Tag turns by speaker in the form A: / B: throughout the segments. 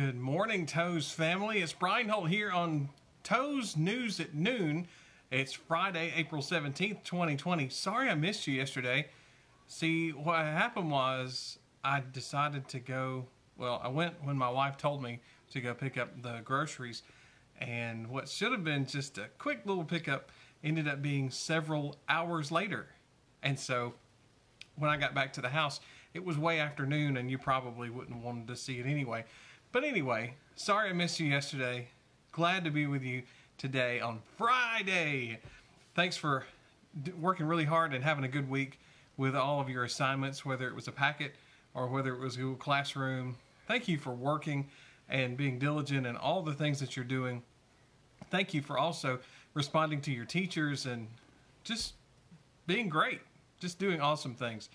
A: Good morning, Toes family. It's Brian Holt here on Toes News at Noon. It's Friday, April 17th, 2020. Sorry I missed you yesterday. See, what happened was I decided to go, well, I went when my wife told me to go pick up the groceries. And what should have been just a quick little pickup ended up being several hours later. And so when I got back to the house, it was way afternoon and you probably wouldn't have wanted to see it anyway. But anyway, sorry I missed you yesterday. Glad to be with you today on Friday. Thanks for working really hard and having a good week with all of your assignments, whether it was a packet or whether it was Google Classroom. Thank you for working and being diligent and all the things that you're doing. Thank you for also responding to your teachers and just being great, just doing awesome things.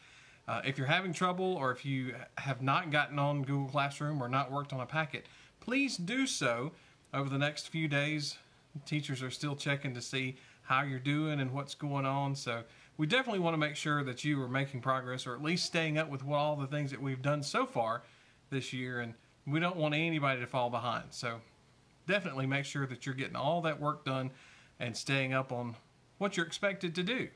A: Uh, if you're having trouble or if you have not gotten on Google Classroom or not worked on a packet, please do so over the next few days. Teachers are still checking to see how you're doing and what's going on. So we definitely want to make sure that you are making progress or at least staying up with what, all the things that we've done so far this year. And we don't want anybody to fall behind. So definitely make sure that you're getting all that work done and staying up on what you're expected to do.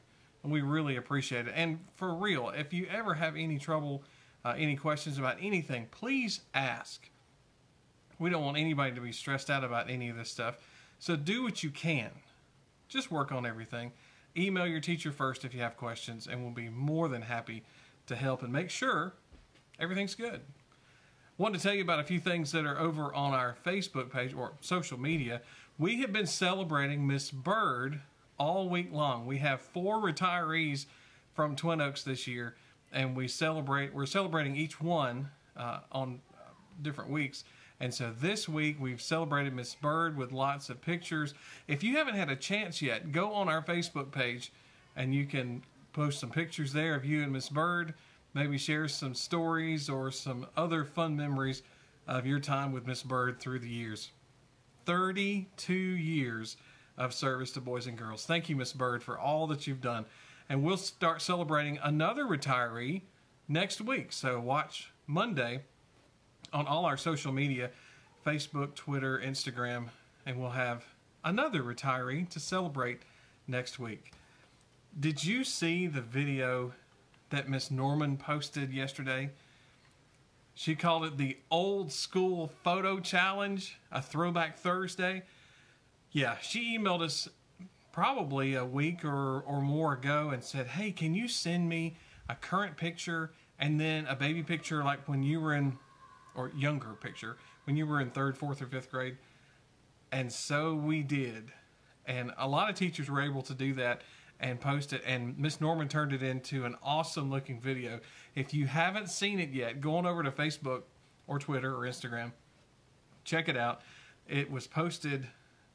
A: We really appreciate it. And for real, if you ever have any trouble, uh, any questions about anything, please ask. We don't want anybody to be stressed out about any of this stuff. So do what you can. Just work on everything. Email your teacher first if you have questions, and we'll be more than happy to help and make sure everything's good. Want to tell you about a few things that are over on our Facebook page or social media. We have been celebrating Miss Bird all week long. We have four retirees from Twin Oaks this year, and we celebrate. We're celebrating each one uh, on different weeks. And so this week we've celebrated Miss Bird with lots of pictures. If you haven't had a chance yet, go on our Facebook page and you can post some pictures there of you and Miss Bird. Maybe share some stories or some other fun memories of your time with Miss Bird through the years. 32 years of service to boys and girls. Thank you, Miss Bird, for all that you've done. And we'll start celebrating another retiree next week. So watch Monday on all our social media Facebook, Twitter, Instagram, and we'll have another retiree to celebrate next week. Did you see the video that Miss Norman posted yesterday? She called it the old school photo challenge, a throwback Thursday. Yeah, she emailed us probably a week or, or more ago and said, Hey, can you send me a current picture and then a baby picture like when you were in, or younger picture, when you were in third, fourth, or fifth grade? And so we did. And a lot of teachers were able to do that and post it. And Miss Norman turned it into an awesome looking video. If you haven't seen it yet, go on over to Facebook or Twitter or Instagram. Check it out. It was posted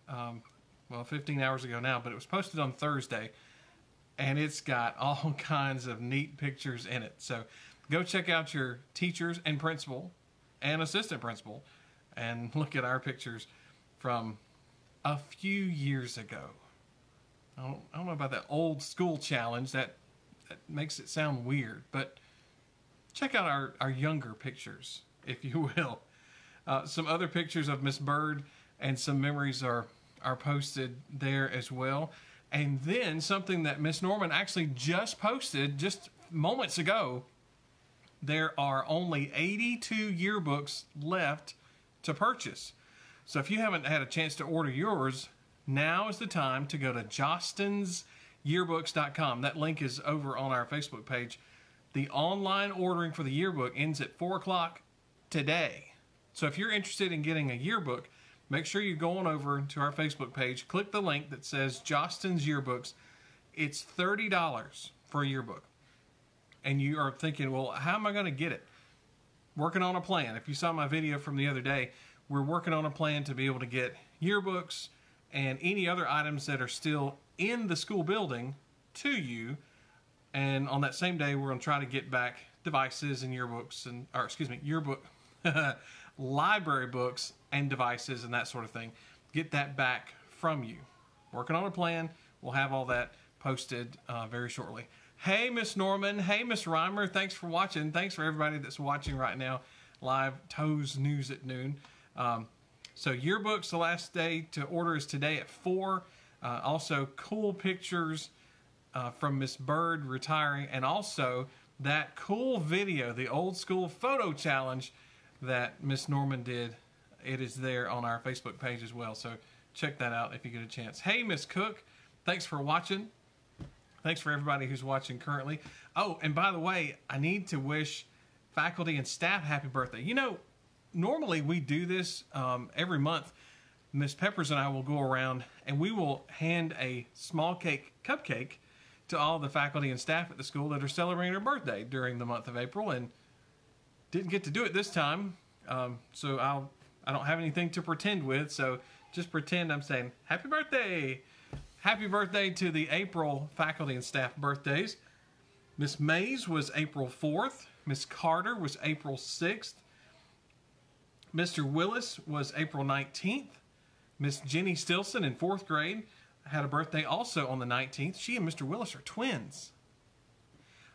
A: um, well, 15 hours ago now, but it was posted on Thursday, and it's got all kinds of neat pictures in it. So go check out your teachers and principal and assistant principal and look at our pictures from a few years ago. I don't, I don't know about that old school challenge. That, that makes it sound weird, but check out our, our younger pictures, if you will. Uh, some other pictures of Miss Bird and some memories are are posted there as well. And then something that Miss Norman actually just posted just moments ago. There are only 82 yearbooks left to purchase. So if you haven't had a chance to order yours, now is the time to go to jostensyearbooks.com. That link is over on our Facebook page. The online ordering for the yearbook ends at 4 o'clock today. So if you're interested in getting a yearbook, make sure you go on over to our Facebook page, click the link that says Jostens Yearbooks. It's $30 for a yearbook. And you are thinking, well, how am I going to get it? Working on a plan. If you saw my video from the other day, we're working on a plan to be able to get yearbooks and any other items that are still in the school building to you. And on that same day, we're going to try to get back devices and yearbooks and, or excuse me, yearbook, library books and devices and that sort of thing. Get that back from you. Working on a plan. We'll have all that posted uh, very shortly. Hey, Miss Norman. Hey, Miss Reimer. Thanks for watching. Thanks for everybody that's watching right now. Live Toes News at noon. Um, so yearbooks, the last day to order is today at 4. Uh, also, cool pictures uh, from Miss Bird retiring, and also that cool video, the old school photo challenge that Miss Norman did. It is there on our Facebook page as well. So check that out if you get a chance. Hey, Miss Cook, thanks for watching. Thanks for everybody who's watching currently. Oh, and by the way, I need to wish faculty and staff happy birthday. You know, normally we do this um, every month. Miss Peppers and I will go around and we will hand a small cake cupcake to all the faculty and staff at the school that are celebrating their birthday during the month of April. And didn't get to do it this time, um, so I'll I don't have anything to pretend with. So just pretend I'm saying happy birthday, happy birthday to the April faculty and staff birthdays. Miss Mays was April 4th. Miss Carter was April 6th. Mr. Willis was April 19th. Miss Jenny Stilson in fourth grade had a birthday also on the 19th. She and Mr. Willis are twins.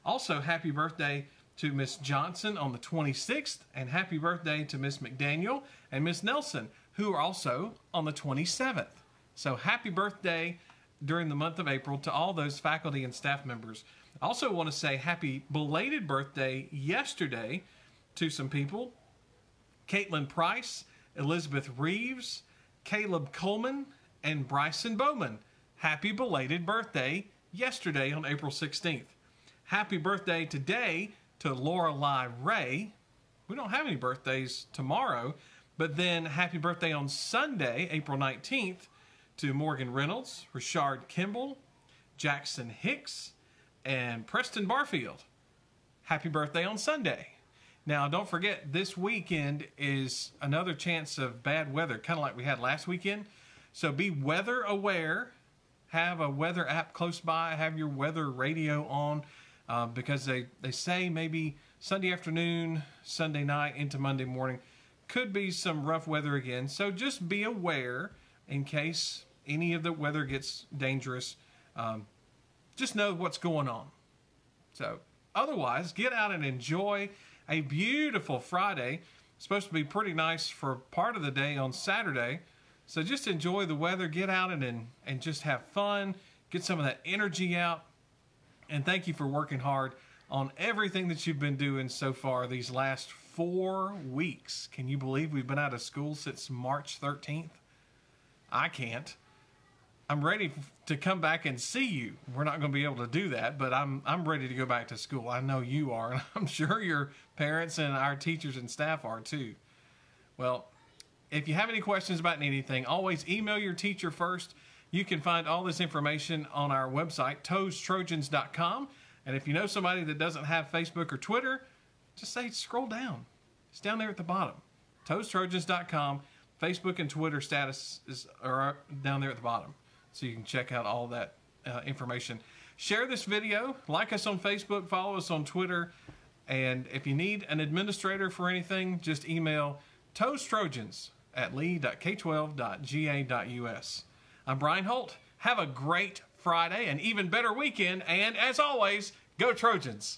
A: Also, happy birthday to Miss Johnson on the 26th, and happy birthday to Miss McDaniel and Miss Nelson, who are also on the 27th. So, happy birthday during the month of April to all those faculty and staff members. I also want to say happy belated birthday yesterday to some people Caitlin Price, Elizabeth Reeves, Caleb Coleman, and Bryson Bowman. Happy belated birthday yesterday on April 16th. Happy birthday today to Lorelei Ray. We don't have any birthdays tomorrow, but then happy birthday on Sunday, April 19th, to Morgan Reynolds, Richard Kimball, Jackson Hicks, and Preston Barfield. Happy birthday on Sunday. Now, don't forget, this weekend is another chance of bad weather, kind of like we had last weekend. So be weather aware. Have a weather app close by. Have your weather radio on uh, because they, they say maybe Sunday afternoon, Sunday night into Monday morning could be some rough weather again. So just be aware in case any of the weather gets dangerous. Um, just know what's going on. So otherwise, get out and enjoy a beautiful Friday. It's supposed to be pretty nice for part of the day on Saturday. So just enjoy the weather, get out and, and, and just have fun, get some of that energy out. And thank you for working hard on everything that you've been doing so far these last four weeks. Can you believe we've been out of school since March 13th? I can't. I'm ready to come back and see you. We're not going to be able to do that, but I'm I'm ready to go back to school. I know you are, and I'm sure your parents and our teachers and staff are too. Well, if you have any questions about anything, always email your teacher first. You can find all this information on our website, toestrojans.com. And if you know somebody that doesn't have Facebook or Twitter, just say scroll down. It's down there at the bottom. toestrojans.com. Facebook and Twitter status is are down there at the bottom. So you can check out all that uh, information. Share this video, like us on Facebook, follow us on Twitter, and if you need an administrator for anything, just email toestrojans at lee.k12.ga.us. I'm Brian Holt. Have a great Friday, an even better weekend, and as always, go Trojans!